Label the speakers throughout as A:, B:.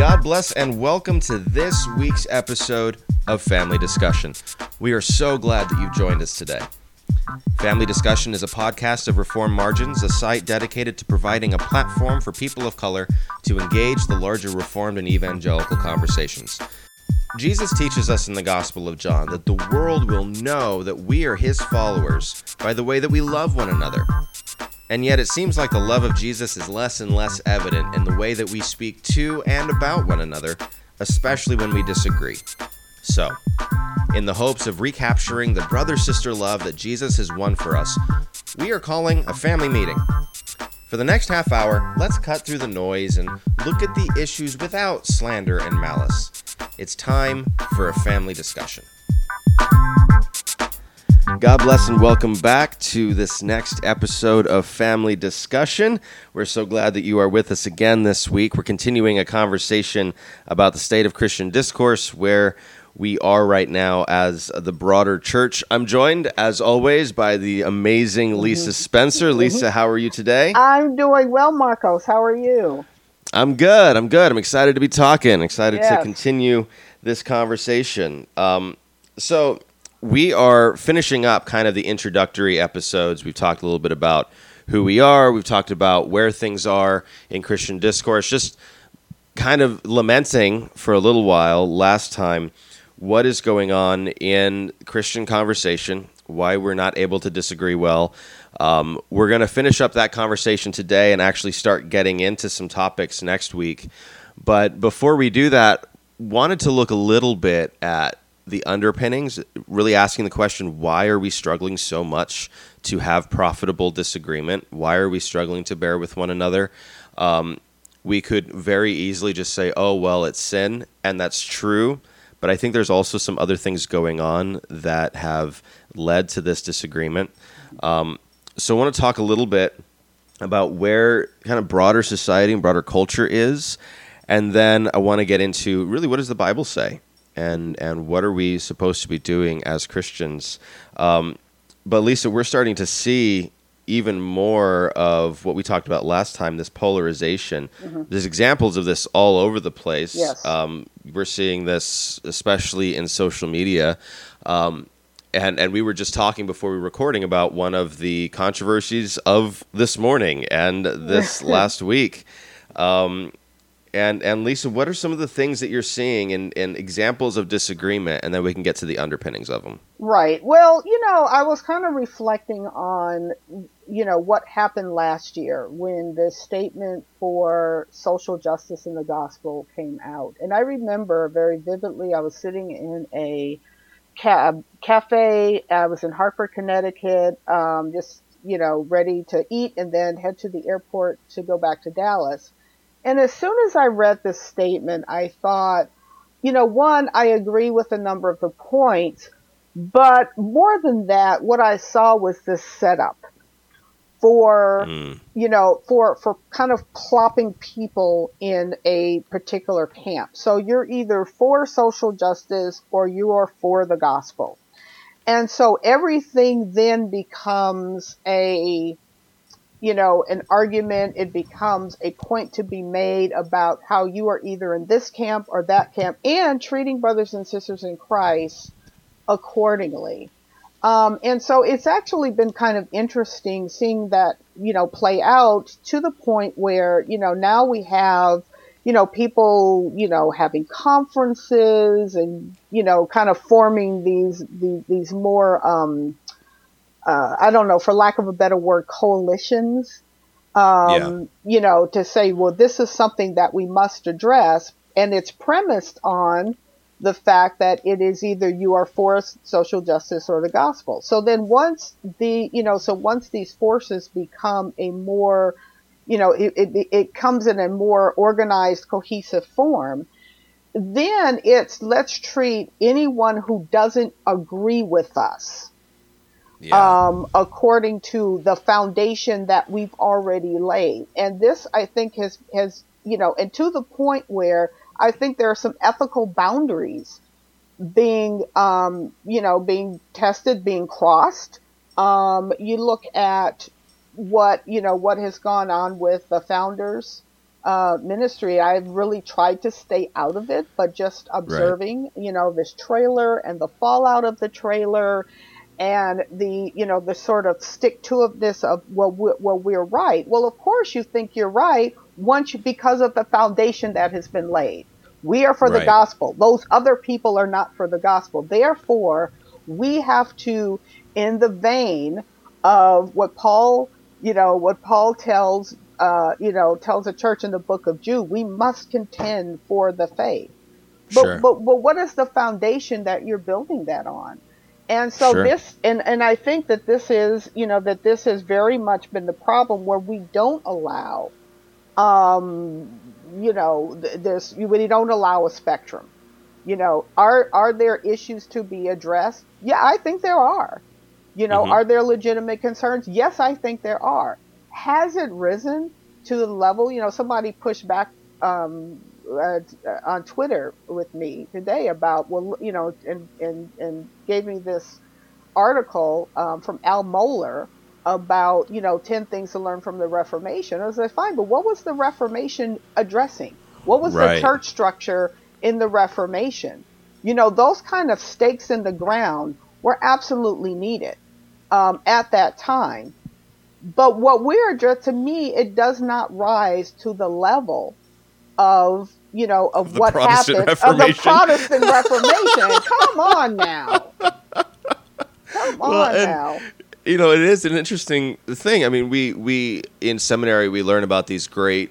A: God bless and welcome to this week's episode of Family Discussion. We are so glad that you've joined us today. Family Discussion is a podcast of Reformed Margins, a site dedicated to providing a platform for people of color to engage the larger Reformed and evangelical conversations. Jesus teaches us in the Gospel of John that the world will know that we are his followers by the way that we love one another. And yet, it seems like the love of Jesus is less and less evident in the way that we speak to and about one another, especially when we disagree. So, in the hopes of recapturing the brother sister love that Jesus has won for us, we are calling a family meeting. For the next half hour, let's cut through the noise and look at the issues without slander and malice. It's time for a family discussion. God bless and welcome back to this next episode of Family Discussion. We're so glad that you are with us again this week. We're continuing a conversation about the state of Christian discourse, where we are right now as the broader church. I'm joined, as always, by the amazing mm-hmm. Lisa Spencer. Mm-hmm. Lisa, how are you today?
B: I'm doing well, Marcos. How are you?
A: I'm good. I'm good. I'm excited to be talking. Excited yes. to continue this conversation. Um, so we are finishing up kind of the introductory episodes. We've talked a little bit about who we are. We've talked about where things are in Christian discourse. Just kind of lamenting for a little while last time what is going on in Christian conversation, why we're not able to disagree well. Um, we're going to finish up that conversation today and actually start getting into some topics next week. But before we do that, wanted to look a little bit at the underpinnings, really asking the question why are we struggling so much to have profitable disagreement? Why are we struggling to bear with one another? Um, we could very easily just say, oh, well, it's sin, and that's true. But I think there's also some other things going on that have led to this disagreement. Um, so I want to talk a little bit about where kind of broader society and broader culture is. And then I want to get into really what does the Bible say? And, and what are we supposed to be doing as Christians? Um, but Lisa, we're starting to see even more of what we talked about last time this polarization mm-hmm. there's examples of this all over the place
B: yes.
A: Um, we're seeing this especially in social media um, and and we were just talking before we were recording about one of the controversies of this morning and this last week um, and and Lisa, what are some of the things that you're seeing and in examples of disagreement, and then we can get to the underpinnings of them.
B: Right. Well, you know, I was kind of reflecting on, you know, what happened last year when the statement for social justice in the gospel came out, and I remember very vividly. I was sitting in a cab cafe. I was in Hartford, Connecticut, um, just you know, ready to eat and then head to the airport to go back to Dallas and as soon as I read this statement, I thought, you know, one, I agree with a number of the points, but more than that, what I saw was this setup for, mm. you know, for, for kind of plopping people in a particular camp. So you're either for social justice or you are for the gospel. And so everything then becomes a, you know, an argument, it becomes a point to be made about how you are either in this camp or that camp and treating brothers and sisters in Christ accordingly. Um, and so it's actually been kind of interesting seeing that, you know, play out to the point where, you know, now we have, you know, people, you know, having conferences and, you know, kind of forming these, these, these more, um, uh, I don't know, for lack of a better word, coalitions. Um, yeah. You know, to say, well, this is something that we must address, and it's premised on the fact that it is either you are for social justice or the gospel. So then once the, you know, so once these forces become a more, you know, it, it, it comes in a more organized, cohesive form, then it's let's treat anyone who doesn't agree with us yeah. um, according to the foundation that we've already laid. And this, I think, has has you know, and to the point where I think there are some ethical boundaries being, um, you know, being tested, being crossed. Um, you look at what you know what has gone on with the founders uh, ministry, I've really tried to stay out of it, but just observing, right. you know, this trailer and the fallout of the trailer and the, you know, the sort of stick to of this of, well, we're, well, we're right. Well, of course you think you're right once you, because of the foundation that has been laid. We are for right. the gospel. Those other people are not for the gospel. Therefore, we have to, in the vein of what Paul, you know, what Paul tells uh, you know, tells the church in the book of Jude, we must contend for the faith. But, sure. but, but what is the foundation that you're building that on? And so sure. this, and, and I think that this is, you know, that this has very much been the problem where we don't allow, um, you know, this, you really don't allow a spectrum. You know, are, are there issues to be addressed? Yeah, I think there are. You know, mm-hmm. are there legitimate concerns? Yes, I think there are has it risen to the level? You know, somebody pushed back um, uh, on Twitter with me today about well, you know, and and and gave me this article um, from Al Mohler about you know 10 things to learn from the reformation. I was like fine but what was the reformation addressing? What was right. the church structure in the reformation? You know those kind of stakes in the ground were absolutely needed um, at that time. But what we're just to me, it does not rise to the level of you know of
A: the
B: what
A: Protestant
B: happened of the Protestant Reformation. Come on now. Come on now.
A: You know, it is an interesting thing. I mean, we we in seminary we learn about these great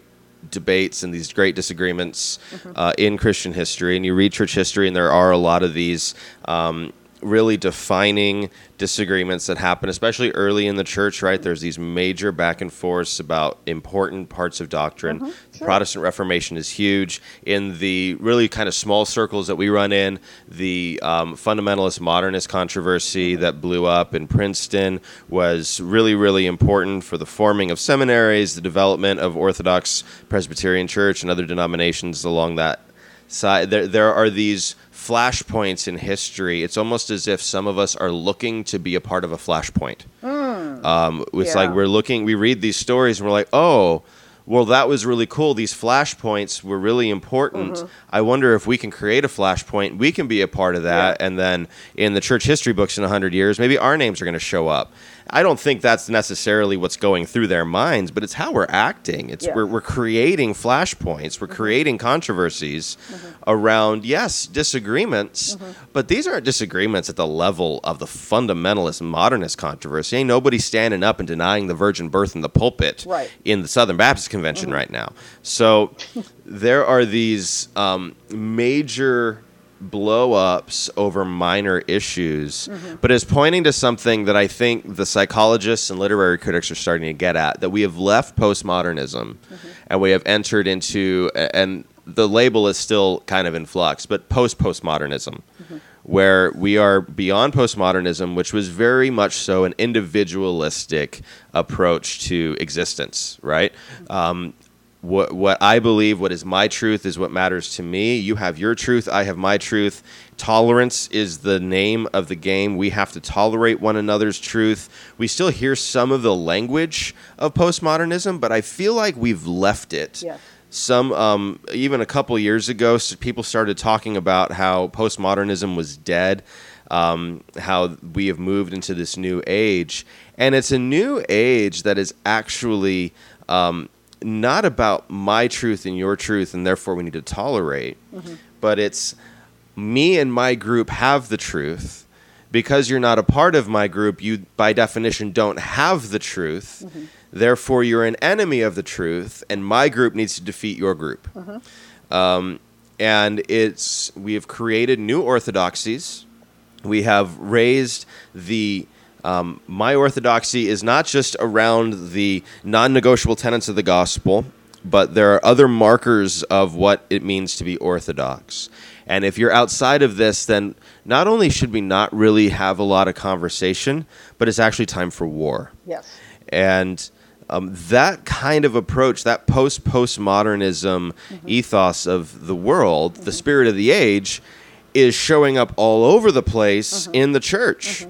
A: debates and these great disagreements mm-hmm. uh, in Christian history, and you read church history, and there are a lot of these. Um, really defining disagreements that happen, especially early in the church, right? There's these major back and forths about important parts of doctrine. Mm-hmm, sure. Protestant Reformation is huge. In the really kind of small circles that we run in, the um, fundamentalist modernist controversy mm-hmm. that blew up in Princeton was really, really important for the forming of seminaries, the development of Orthodox Presbyterian Church and other denominations along that side. There, there are these flashpoints in history. It's almost as if some of us are looking to be a part of a flashpoint. Mm. Um, it's yeah. like we're looking, we read these stories and we're like, oh, well, that was really cool. These flashpoints were really important. Mm-hmm. I wonder if we can create a flashpoint. We can be a part of that. Yeah. And then in the church history books in 100 years, maybe our names are going to show up. I don't think that's necessarily what's going through their minds, but it's how we're acting. It's we're, we're creating flashpoints, we're mm-hmm. creating controversies mm-hmm. around yes disagreements, mm-hmm. but these aren't disagreements at the level of the fundamentalist modernist controversy. Ain't nobody standing up and denying the virgin birth in the pulpit
B: right.
A: in the Southern Baptist Convention mm-hmm. right now. So there are these um, major blow ups over minor issues, mm-hmm. but is pointing to something that I think the psychologists and literary critics are starting to get at that we have left postmodernism mm-hmm. and we have entered into, and the label is still kind of in flux, but post postmodernism. Mm-hmm. Where we are beyond postmodernism, which was very much so an individualistic approach to existence, right? Mm-hmm. Um, what what I believe, what is my truth, is what matters to me. You have your truth, I have my truth. Tolerance is the name of the game. We have to tolerate one another's truth. We still hear some of the language of postmodernism, but I feel like we've left it.
B: Yeah.
A: Some um, even a couple years ago, people started talking about how postmodernism was dead. Um, how we have moved into this new age, and it's a new age that is actually um, not about my truth and your truth, and therefore we need to tolerate, mm-hmm. but it's me and my group have the truth. Because you're not a part of my group, you by definition don't have the truth. Mm-hmm. Therefore, you're an enemy of the truth, and my group needs to defeat your group. Mm-hmm. Um, and it's we have created new orthodoxies. We have raised the um, my orthodoxy is not just around the non negotiable tenets of the gospel, but there are other markers of what it means to be orthodox. And if you're outside of this, then not only should we not really have a lot of conversation, but it's actually time for war.
B: Yes.
A: And um, that kind of approach, that post postmodernism mm-hmm. ethos of the world, mm-hmm. the spirit of the age, is showing up all over the place mm-hmm. in the church.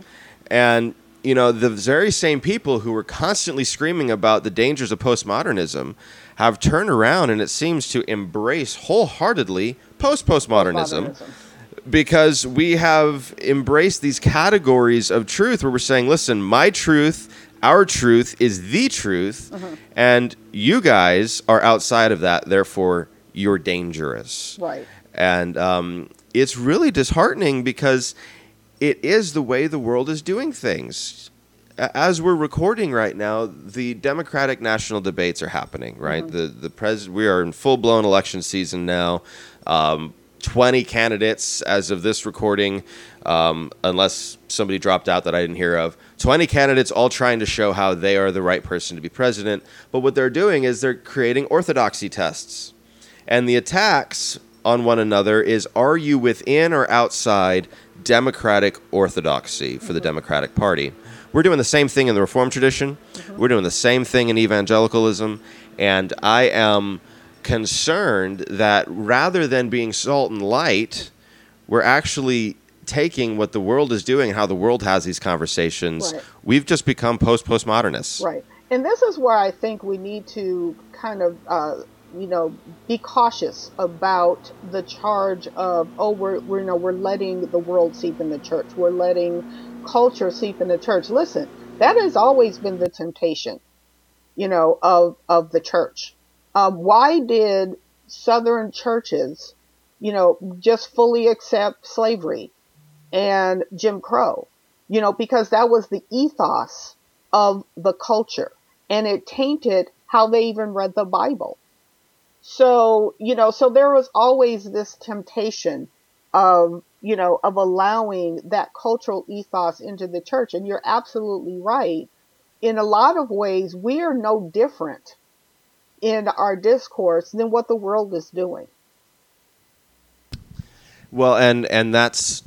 A: And you know, the very same people who were constantly screaming about the dangers of postmodernism have turned around and it seems to embrace wholeheartedly post postmodernism because we have embraced these categories of truth where we're saying, listen, my truth, our truth is the truth, mm-hmm. and you guys are outside of that, therefore you're dangerous.
B: Right.
A: And um, it's really disheartening because it is the way the world is doing things. As we're recording right now, the Democratic national debates are happening. Right, mm-hmm. the the pres we are in full blown election season now. Um, 20 candidates as of this recording, um, unless somebody dropped out that I didn't hear of. 20 candidates all trying to show how they are the right person to be president. But what they're doing is they're creating orthodoxy tests. And the attacks on one another is are you within or outside democratic orthodoxy for the Democratic Party? We're doing the same thing in the Reform tradition. We're doing the same thing in evangelicalism. And I am concerned that rather than being salt and light, we're actually taking what the world is doing and how the world has these conversations. Right. We've just become post postmodernists.
B: Right. And this is where I think we need to kind of, uh, you know, be cautious about the charge of, oh, we're, we're, you know, we're letting the world seep in the church. We're letting culture seep in the church. Listen, that has always been the temptation, you know, of, of the church um, why did Southern churches, you know, just fully accept slavery and Jim Crow? You know, because that was the ethos of the culture and it tainted how they even read the Bible. So, you know, so there was always this temptation of, you know, of allowing that cultural ethos into the church. And you're absolutely right. In a lot of ways, we are no different in our discourse than what the world is doing.
A: Well, and and that's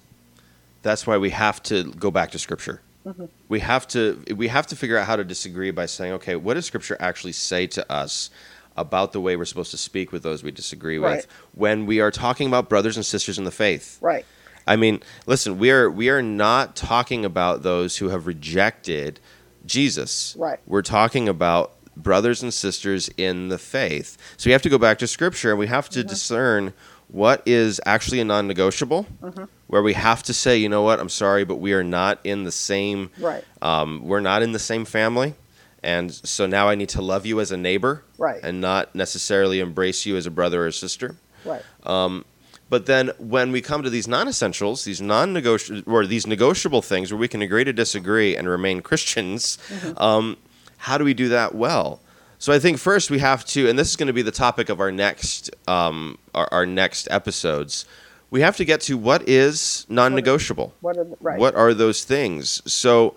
A: that's why we have to go back to scripture. Mm-hmm. We have to we have to figure out how to disagree by saying, okay, what does scripture actually say to us about the way we're supposed to speak with those we disagree right. with when we are talking about brothers and sisters in the faith?
B: Right.
A: I mean, listen, we are we are not talking about those who have rejected Jesus.
B: Right.
A: We're talking about brothers and sisters in the faith. So we have to go back to scripture and we have to mm-hmm. discern what is actually a non negotiable, mm-hmm. where we have to say, you know what, I'm sorry, but we are not in the same,
B: right.
A: Um, we're not in the same family. And so now I need to love you as a neighbor,
B: right.
A: and not necessarily embrace you as a brother or sister.
B: Right.
A: Um, but then when we come to these non-essentials, these non-negotiable or these negotiable things where we can agree to disagree and remain Christians, mm-hmm. um, how do we do that well? So I think first we have to, and this is going to be the topic of our next um, our, our next episodes. We have to get to what is non-negotiable.
B: What are, right.
A: what are those things? So,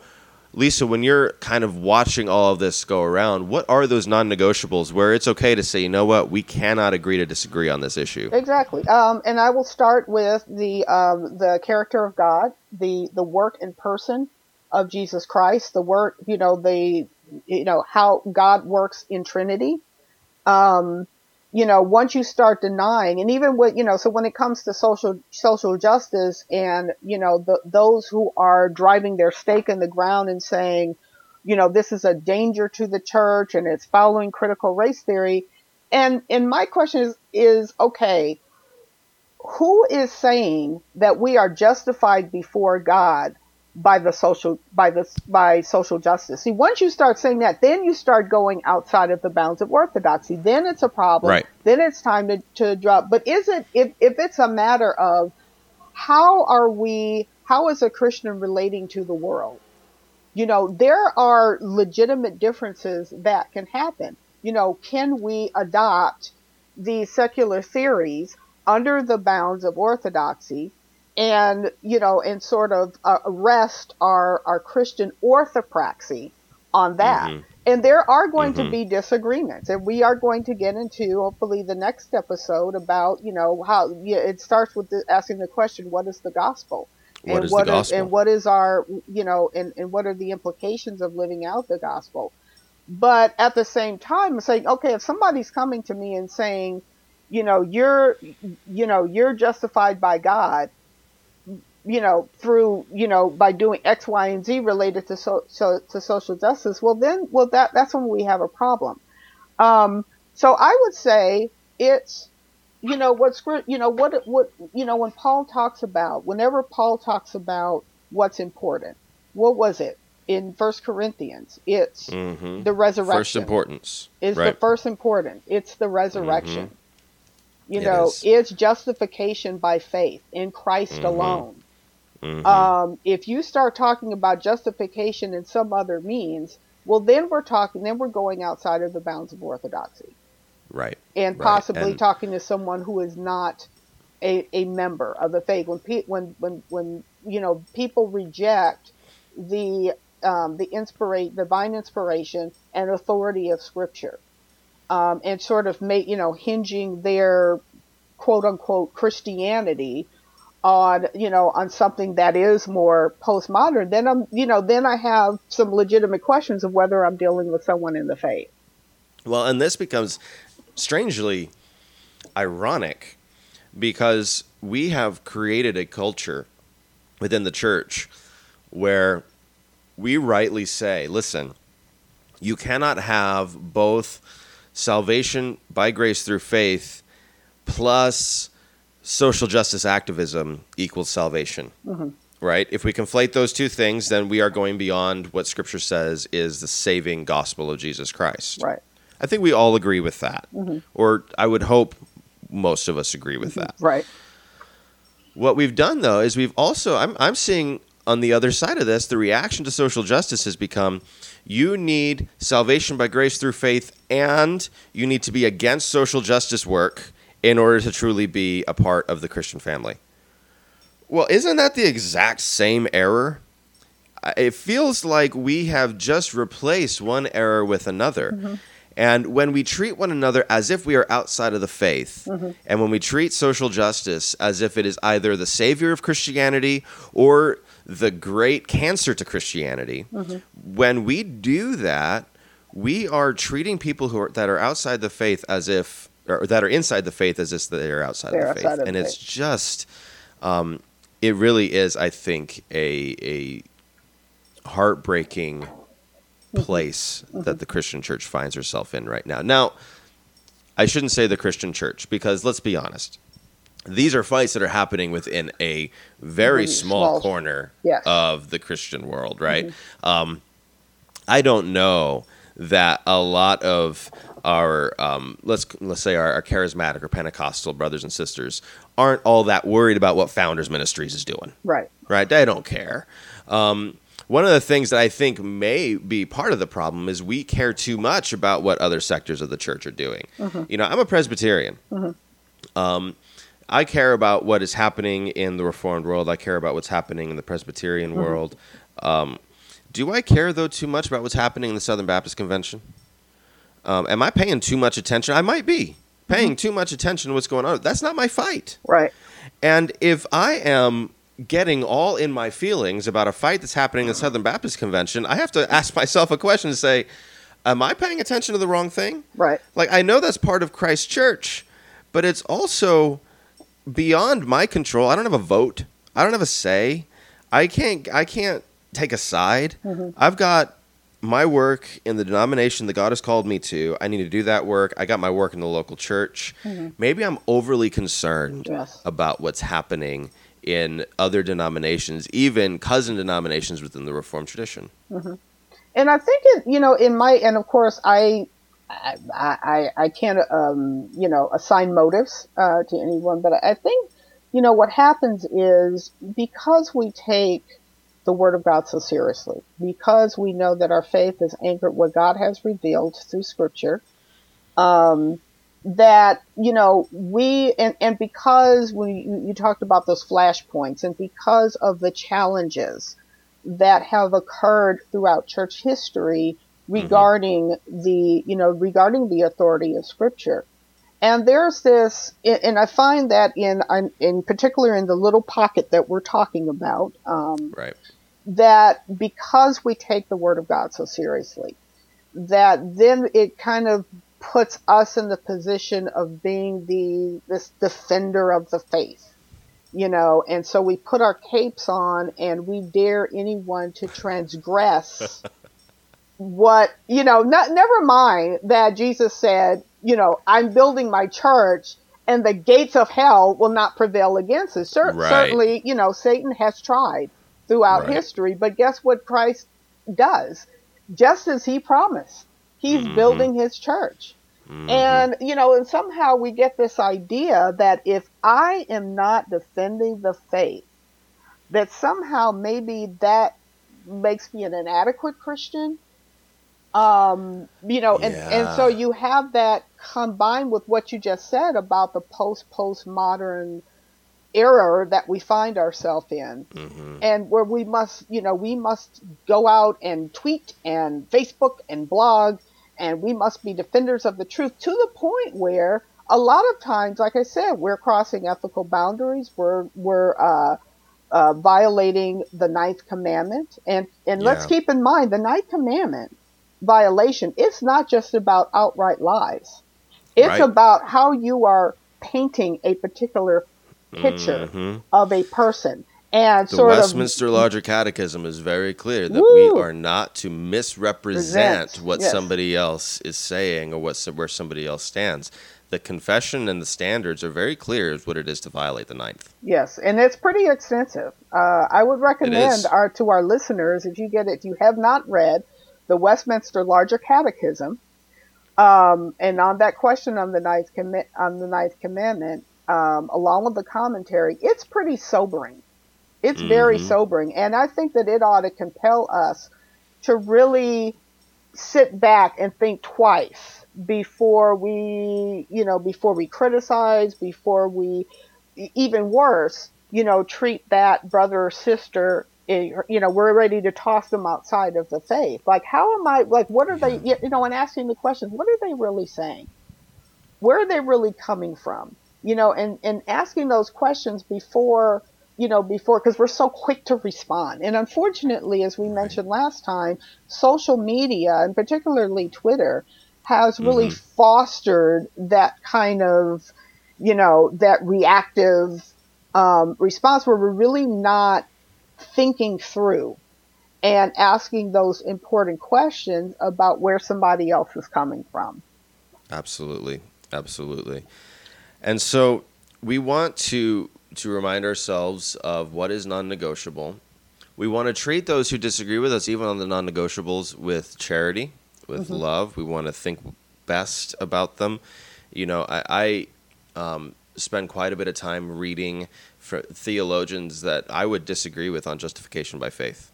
A: Lisa, when you're kind of watching all of this go around, what are those non-negotiables where it's okay to say, you know what, we cannot agree to disagree on this issue?
B: Exactly. Um, and I will start with the um, the character of God, the the work in person of Jesus Christ, the work, you know, the you know, how God works in Trinity. Um, you know, once you start denying, and even with, you know, so when it comes to social, social justice and, you know, the, those who are driving their stake in the ground and saying, you know, this is a danger to the church and it's following critical race theory. And, and my question is, is, okay, who is saying that we are justified before God by the social by the by social justice. See, once you start saying that, then you start going outside of the bounds of orthodoxy. Then it's a problem.
A: Right.
B: Then it's time to, to drop. But is it if if it's a matter of how are we how is a Christian relating to the world? You know, there are legitimate differences that can happen. You know, can we adopt the secular theories under the bounds of orthodoxy and you know and sort of uh, rest our our Christian orthopraxy on that. Mm-hmm. And there are going mm-hmm. to be disagreements, and we are going to get into hopefully the next episode about you know how yeah, it starts with the, asking the question, what is the gospel?
A: What
B: and
A: is
B: what
A: the gospel?
B: Is, and what is our you know and, and what are the implications of living out the gospel? But at the same time, saying, okay, if somebody's coming to me and saying, you know, you're, you know, you're justified by God, you know, through, you know, by doing X, Y, and Z related to so, so to social justice, well then, well that that's when we have a problem. Um, So I would say it's you know what's you know what what you know when Paul talks about whenever Paul talks about what's important, what was it in First Corinthians? It's mm-hmm. the resurrection.
A: First importance
B: is right. the first important. It's the resurrection. Mm-hmm. You it know, is. it's justification by faith in Christ mm-hmm. alone. Mm-hmm. Um, if you start talking about justification in some other means, well, then we're talking, then we're going outside of the bounds of orthodoxy.
A: Right.
B: And possibly right. talking to someone who is not a, a member of the faith. When, pe- when, when, when, you know, people reject the, um, the inspirate, divine inspiration and authority of scripture, um, and sort of make, you know, hinging their quote unquote Christianity on you know on something that is more postmodern then i'm you know then i have some legitimate questions of whether i'm dealing with someone in the faith.
A: Well and this becomes strangely ironic because we have created a culture within the church where we rightly say listen you cannot have both salvation by grace through faith plus social justice activism equals salvation. Mm-hmm. Right? If we conflate those two things, then we are going beyond what Scripture says is the saving gospel of Jesus Christ.
B: Right.
A: I think we all agree with that. Mm-hmm. Or I would hope most of us agree with mm-hmm. that.
B: Right.
A: What we've done, though, is we've also, I'm, I'm seeing on the other side of this, the reaction to social justice has become you need salvation by grace through faith, and you need to be against social justice work in order to truly be a part of the Christian family. Well, isn't that the exact same error? It feels like we have just replaced one error with another. Mm-hmm. And when we treat one another as if we are outside of the faith, mm-hmm. and when we treat social justice as if it is either the savior of Christianity or the great cancer to Christianity, mm-hmm. when we do that, we are treating people who are, that are outside the faith as if or that are inside the faith as if they're outside they're of the faith, of and it's just, um, it really is, I think, a a heartbreaking mm-hmm. place mm-hmm. that the Christian church finds herself in right now. Now, I shouldn't say the Christian church because let's be honest. These are fights that are happening within a very mm-hmm. small, small, corner
B: yes.
A: of the Christian world, right? Mm-hmm. Um, I don't know that a lot of our um, let's let's say our, our, charismatic or Pentecostal brothers and sisters aren't all that worried about what Founders Ministries is doing.
B: Right.
A: Right. They don't care. Um, one of the things that I think may be part of the problem is we care too much about what other sectors of the church are doing. Mm-hmm. You know, I'm a Presbyterian. Mm-hmm. Um, I care about what is happening in the Reformed world. I care about what's happening in the Presbyterian mm-hmm. world. Um, do I care though too much about what's happening in the Southern Baptist Convention? Um, am I paying too much attention? I might be paying mm-hmm. too much attention to what's going on. That's not my fight.
B: Right.
A: And if I am getting all in my feelings about a fight that's happening in the Southern Baptist Convention, I have to ask myself a question to say, am I paying attention to the wrong thing?
B: Right.
A: Like I know that's part of Christ's church, but it's also beyond my control. I don't have a vote. I don't have a say. I can't I can't take a side. Mm-hmm. I've got my work in the denomination that God has called me to, I need to do that work. I got my work in the local church. Mm-hmm. Maybe I'm overly concerned yes. about what's happening in other denominations, even cousin denominations within the Reformed tradition.
B: Mm-hmm. And I think it, you know, in my, and of course, I, I, I, I can't, um, you know, assign motives uh, to anyone, but I think, you know, what happens is because we take the Word of God so seriously because we know that our faith is anchored what God has revealed through Scripture. Um, that you know we and, and because when you, you talked about those flashpoints and because of the challenges that have occurred throughout church history mm-hmm. regarding mm-hmm. the you know regarding the authority of scripture and there's this and i find that in in particular in the little pocket that we're talking about um,
A: right
B: that because we take the word of God so seriously, that then it kind of puts us in the position of being the this defender of the faith you know and so we put our capes on and we dare anyone to transgress what you know not never mind that jesus said you know, I'm building my church and the gates of hell will not prevail against it. Cer- right. Certainly, you know, Satan has tried throughout right. history, but guess what Christ does? Just as he promised, he's mm-hmm. building his church. Mm-hmm. And, you know, and somehow we get this idea that if I am not defending the faith, that somehow maybe that makes me an inadequate Christian. Um, you know, and, yeah. and so you have that combined with what you just said about the post postmodern era that we find ourselves in mm-hmm. and where we must you know we must go out and tweet and facebook and blog and we must be defenders of the truth to the point where a lot of times like i said we're crossing ethical boundaries we're we're uh, uh, violating the ninth commandment and and yeah. let's keep in mind the ninth commandment violation it's not just about outright lies it's right. about how you are painting a particular picture mm-hmm. of a person. And
A: the Westminster of, Larger Catechism is very clear that woo, we are not to misrepresent present, what yes. somebody else is saying or what where somebody else stands. The confession and the standards are very clear as what it is to violate the ninth.
B: Yes, and it's pretty extensive. Uh, I would recommend our to our listeners if you get it, if you have not read the Westminster Larger Catechism, um, and on that question on the ninth commi- on the ninth commandment, um, along with the commentary, it's pretty sobering. It's mm-hmm. very sobering, and I think that it ought to compel us to really sit back and think twice before we, you know, before we criticize, before we, even worse, you know, treat that brother or sister you know, we're ready to toss them outside of the faith. Like, how am I, like, what are they, you know, and asking the questions, what are they really saying? Where are they really coming from? You know, and, and asking those questions before, you know, before, because we're so quick to respond. And unfortunately, as we mentioned last time, social media, and particularly Twitter, has really mm-hmm. fostered that kind of, you know, that reactive um, response where we're really not thinking through and asking those important questions about where somebody else is coming from.
A: Absolutely. Absolutely. And so we want to to remind ourselves of what is non-negotiable. We want to treat those who disagree with us even on the non-negotiables with charity, with mm-hmm. love. We want to think best about them. You know, I, I um, spend quite a bit of time reading theologians that I would disagree with on justification by faith.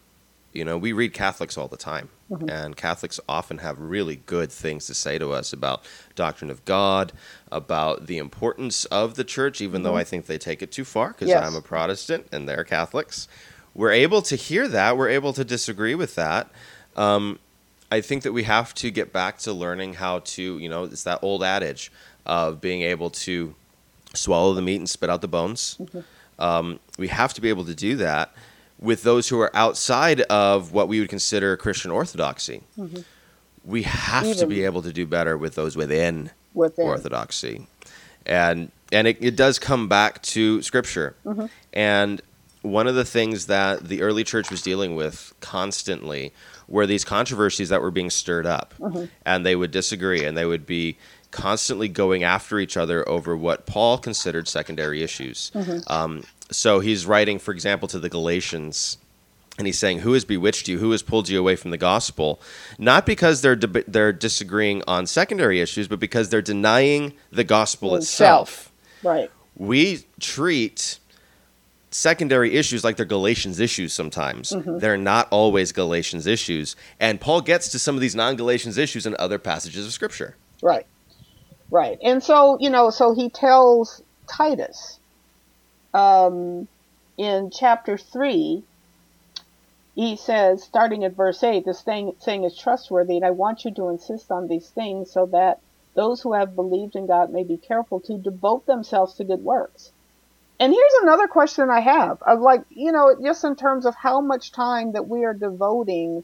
A: You know, we read Catholics all the time, mm-hmm. and Catholics often have really good things to say to us about doctrine of God, about the importance of the church, even mm-hmm. though I think they take it too far because yes. I'm a Protestant and they're Catholics. We're able to hear that, we're able to disagree with that. Um, I think that we have to get back to learning how to, you know, it's that old adage of being able to swallow the meat and spit out the bones. Mm-hmm. Um, we have to be able to do that with those who are outside of what we would consider Christian orthodoxy. Mm-hmm. We have Even to be able to do better with those within, within. orthodoxy, and and it, it does come back to Scripture. Mm-hmm. And one of the things that the early church was dealing with constantly were these controversies that were being stirred up, mm-hmm. and they would disagree, and they would be constantly going after each other over what Paul considered secondary issues. Mm-hmm. Um, so he's writing, for example, to the Galatians. And he's saying, "Who has bewitched you? Who has pulled you away from the gospel? Not because they're de- they're disagreeing on secondary issues, but because they're denying the gospel itself.
B: itself. Right.
A: We treat secondary issues like they're Galatians issues sometimes. Mm-hmm. They're not always Galatians issues. And Paul gets to some of these non Galatians issues in other passages of Scripture.
B: Right. Right. And so, you know, so he tells Titus um, in chapter 3, he says, starting at verse 8, this thing, saying is trustworthy, and I want you to insist on these things so that those who have believed in God may be careful to devote themselves to good works. And here's another question I have of like, you know, just in terms of how much time that we are devoting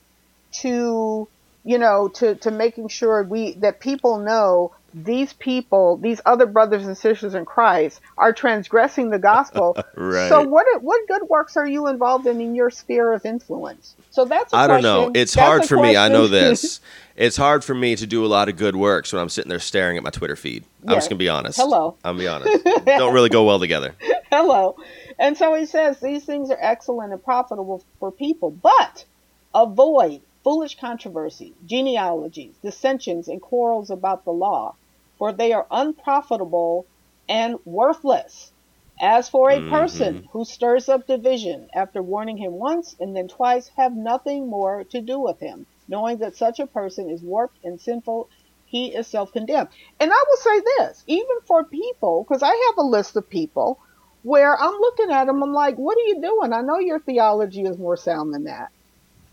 B: to, you know, to, to making sure we, that people know these people, these other brothers and sisters in Christ, are transgressing the gospel.
A: right.
B: So what what good works are you involved in in your sphere of influence? So that's I
A: don't know. It's that's hard for me. I know this. it's hard for me to do a lot of good works when I'm sitting there staring at my Twitter feed. I'm just gonna be honest.
B: Hello.
A: I'm gonna be honest. don't really go well together.
B: Hello. And so he says these things are excellent and profitable for people, but avoid foolish controversies, genealogies, dissensions, and quarrels about the law, for they are unprofitable and worthless. As for a person mm-hmm. who stirs up division after warning him once and then twice, have nothing more to do with him, knowing that such a person is warped and sinful, he is self condemned. And I will say this even for people, because I have a list of people where I'm looking at them, I'm like, what are you doing? I know your theology is more sound than that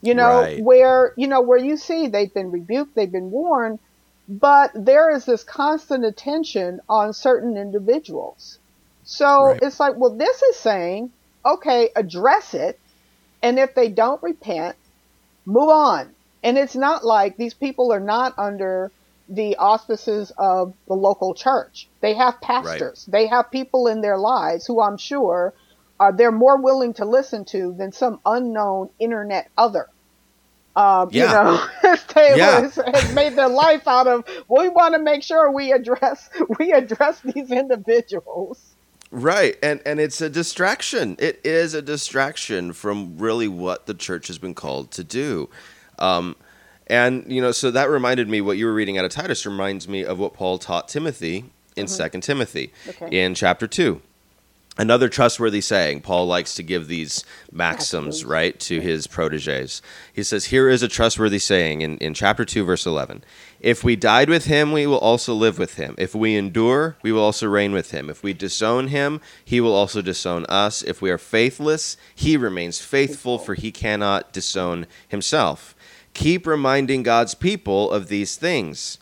B: you know right. where you know where you see they've been rebuked they've been warned but there is this constant attention on certain individuals so right. it's like well this is saying okay address it and if they don't repent move on and it's not like these people are not under the auspices of the local church they have pastors right. they have people in their lives who i'm sure are they're more willing to listen to than some unknown internet other um, yeah. you know, Taylor yeah. has, has, made their life out of. We want to make sure we address we address these individuals.
A: Right, and and it's a distraction. It is a distraction from really what the church has been called to do. Um, and you know, so that reminded me what you were reading out of Titus reminds me of what Paul taught Timothy in mm-hmm. 2nd Timothy okay. in chapter two another trustworthy saying paul likes to give these maxims right to his proteges. He says here is a trustworthy saying in, in chapter 2 verse 11 if we died with him we will also live with him. If we endure we will also reign with him. If we disown him he will also disown us. If we are faithless he remains faithful for he cannot disown himself. Keep reminding god's people of these things.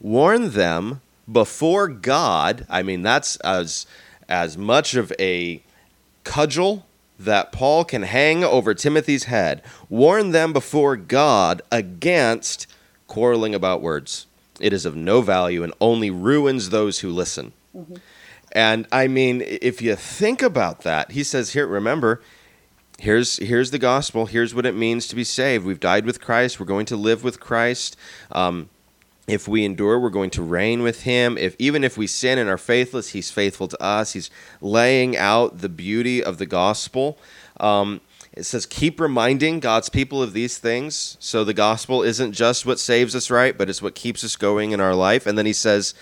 A: Warn them before god i mean that's as as much of a cudgel that Paul can hang over Timothy's head. Warn them before God against quarreling about words. It is of no value and only ruins those who listen. Mm-hmm. And I mean, if you think about that, he says here, remember, here's here's the gospel. Here's what it means to be saved. We've died with Christ. We're going to live with Christ. Um, if we endure we're going to reign with him. If even if we sin and are faithless he's faithful to us. He's laying out the beauty of the gospel. Um, it says keep reminding god's people of these things. So the gospel isn't just what saves us right but it's what keeps us going in our life. And then he says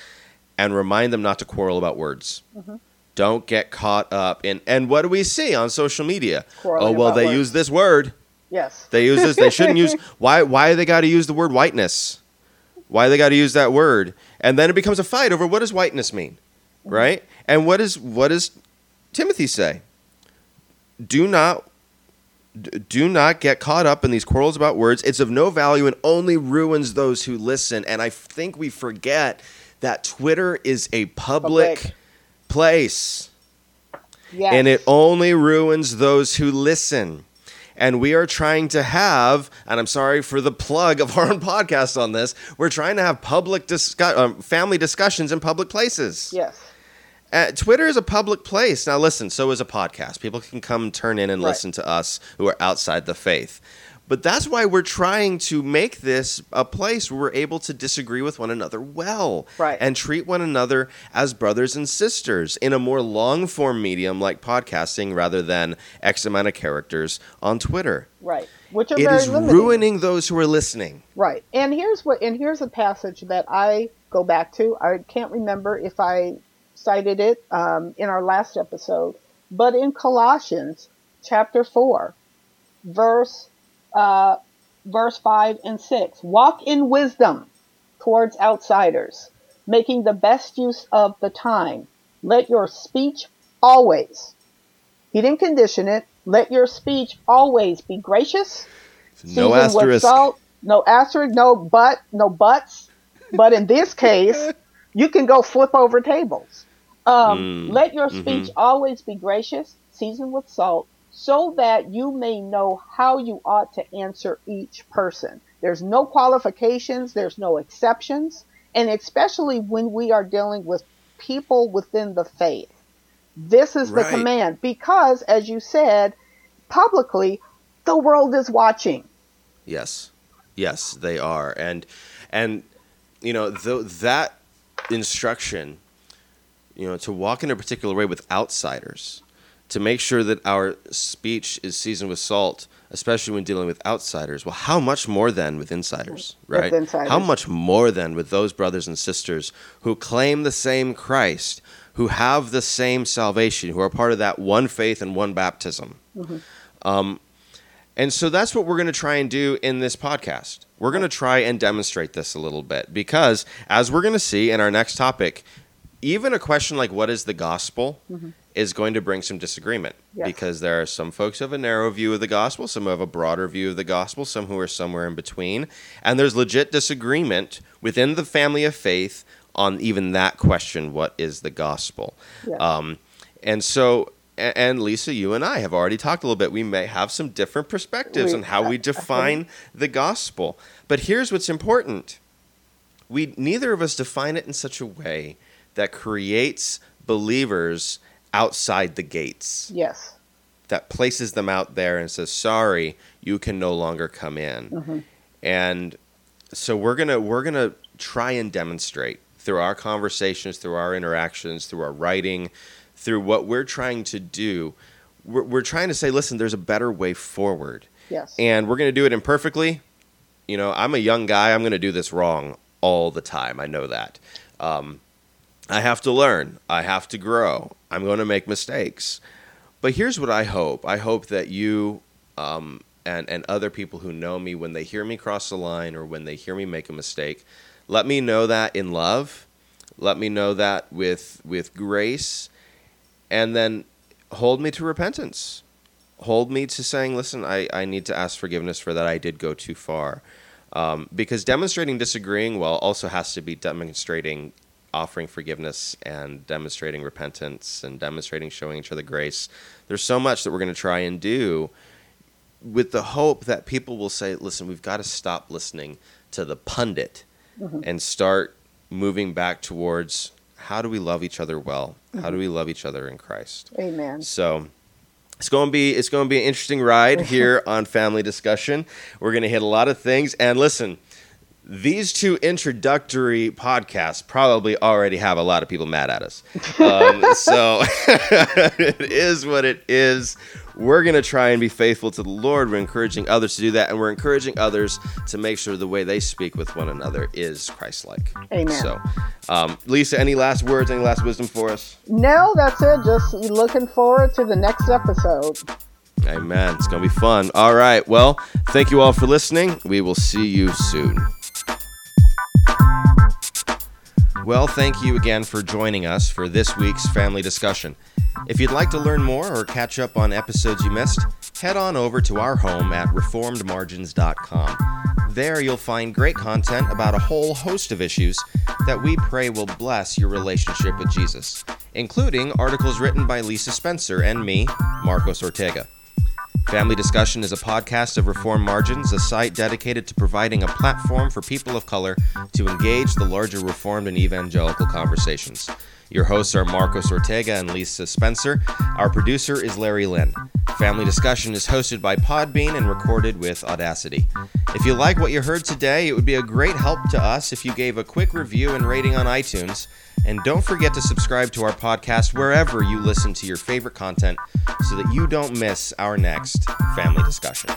A: and remind them not to quarrel about words. Mm-hmm. don't get caught up in and what do we see on social media? Quarreling oh well they words. use this word.
B: Yes.
A: They use this they shouldn't use why why they got to use the word whiteness why they got to use that word, and then it becomes a fight over what does whiteness mean, right? And what is what does Timothy say? Do not do not get caught up in these quarrels about words. It's of no value and only ruins those who listen. And I think we forget that Twitter is a public, public. place. Yes. And it only ruins those who listen and we are trying to have, and I'm sorry for the plug of our own podcast on this, we're trying to have public discuss, um, family discussions in public places.
B: Yes.
A: Uh, Twitter is a public place. Now, listen, so is a podcast. People can come turn in and right. listen to us who are outside the faith. But that's why we're trying to make this a place where we're able to disagree with one another well.
B: Right.
A: And treat one another as brothers and sisters in a more long form medium like podcasting rather than X amount of characters on Twitter.
B: Right. Which are
A: it
B: very
A: is
B: limiting.
A: ruining those who are listening.
B: Right. And here's what and here's a passage that I go back to. I can't remember if I cited it um, in our last episode, but in Colossians chapter 4, verse uh, verse 5 and 6. Walk in wisdom towards outsiders, making the best use of the time. Let your speech always, he didn't condition it, let your speech always be gracious,
A: no asterisk.
B: Salt, no asterisk, no but, no buts. But in this case, you can go flip over tables. Um, mm, let your speech mm-hmm. always be gracious, seasoned with salt, so that you may know how you ought to answer each person. There's no qualifications, there's no exceptions. And especially when we are dealing with people within the faith. This is right. the command because, as you said publicly, the world is watching.
A: Yes, yes, they are, and and you know th- that instruction, you know, to walk in a particular way with outsiders, to make sure that our speech is seasoned with salt, especially when dealing with outsiders. Well, how much more then with insiders, right? With insiders. How much more then with those brothers and sisters who claim the same Christ, who have the same salvation, who are part of that one faith and one baptism. Mm-hmm. Um, and so that's what we're going to try and do in this podcast. We're going to try and demonstrate this a little bit because, as we're going to see in our next topic, even a question like what is the gospel mm-hmm. Is going to bring some disagreement yes. because there are some folks who have a narrow view of the gospel, some who have a broader view of the gospel, some who are somewhere in between. And there's legit disagreement within the family of faith on even that question what is the gospel? Yes. Um, and so and Lisa, you and I have already talked a little bit. We may have some different perspectives we, on how we define the gospel. But here's what's important. We neither of us define it in such a way that creates believers outside the gates.
B: Yes.
A: That places them out there and says, "Sorry, you can no longer come in." Mm-hmm. And so we're going to we're to try and demonstrate through our conversations, through our interactions, through our writing, through what we're trying to do. We're, we're trying to say, listen, there's a better way forward.
B: Yes.
A: And we're going to do it imperfectly. You know, I'm a young guy. I'm going to do this wrong all the time. I know that. Um, I have to learn. I have to grow. I'm going to make mistakes. But here's what I hope I hope that you um, and, and other people who know me, when they hear me cross the line or when they hear me make a mistake, let me know that in love. Let me know that with, with grace. And then hold me to repentance. Hold me to saying, listen, I, I need to ask forgiveness for that. I did go too far. Um, because demonstrating disagreeing well also has to be demonstrating offering forgiveness and demonstrating repentance and demonstrating showing each other grace. There's so much that we're going to try and do with the hope that people will say, listen, we've got to stop listening to the pundit mm-hmm. and start moving back towards how do we love each other well? Mm-hmm. How do we love each other in Christ?
B: Amen.
A: So it's going to be it's going to be an interesting ride here on Family Discussion. We're going to hit a lot of things and listen, these two introductory podcasts probably already have a lot of people mad at us. Um, so it is what it is. We're going to try and be faithful to the Lord. We're encouraging others to do that, and we're encouraging others to make sure the way they speak with one another is Christ like.
B: Amen.
A: So, um, Lisa, any last words, any last wisdom for us?
B: No, that's it. Just looking forward to the next episode.
A: Amen. It's going to be fun. All right. Well, thank you all for listening. We will see you soon. Well, thank you again for joining us for this week's family discussion. If you'd like to learn more or catch up on episodes you missed, head on over to our home at reformedmargins.com. There you'll find great content about a whole host of issues that we pray will bless your relationship with Jesus, including articles written by Lisa Spencer and me, Marcos Ortega. Family Discussion is a podcast of Reformed Margins, a site dedicated to providing a platform for people of color to engage the larger Reformed and evangelical conversations. Your hosts are Marcos Ortega and Lisa Spencer. Our producer is Larry Lynn. Family Discussion is hosted by Podbean and recorded with Audacity. If you like what you heard today, it would be a great help to us if you gave a quick review and rating on iTunes. And don't forget to subscribe to our podcast wherever you listen to your favorite content so that you don't miss our next family discussion.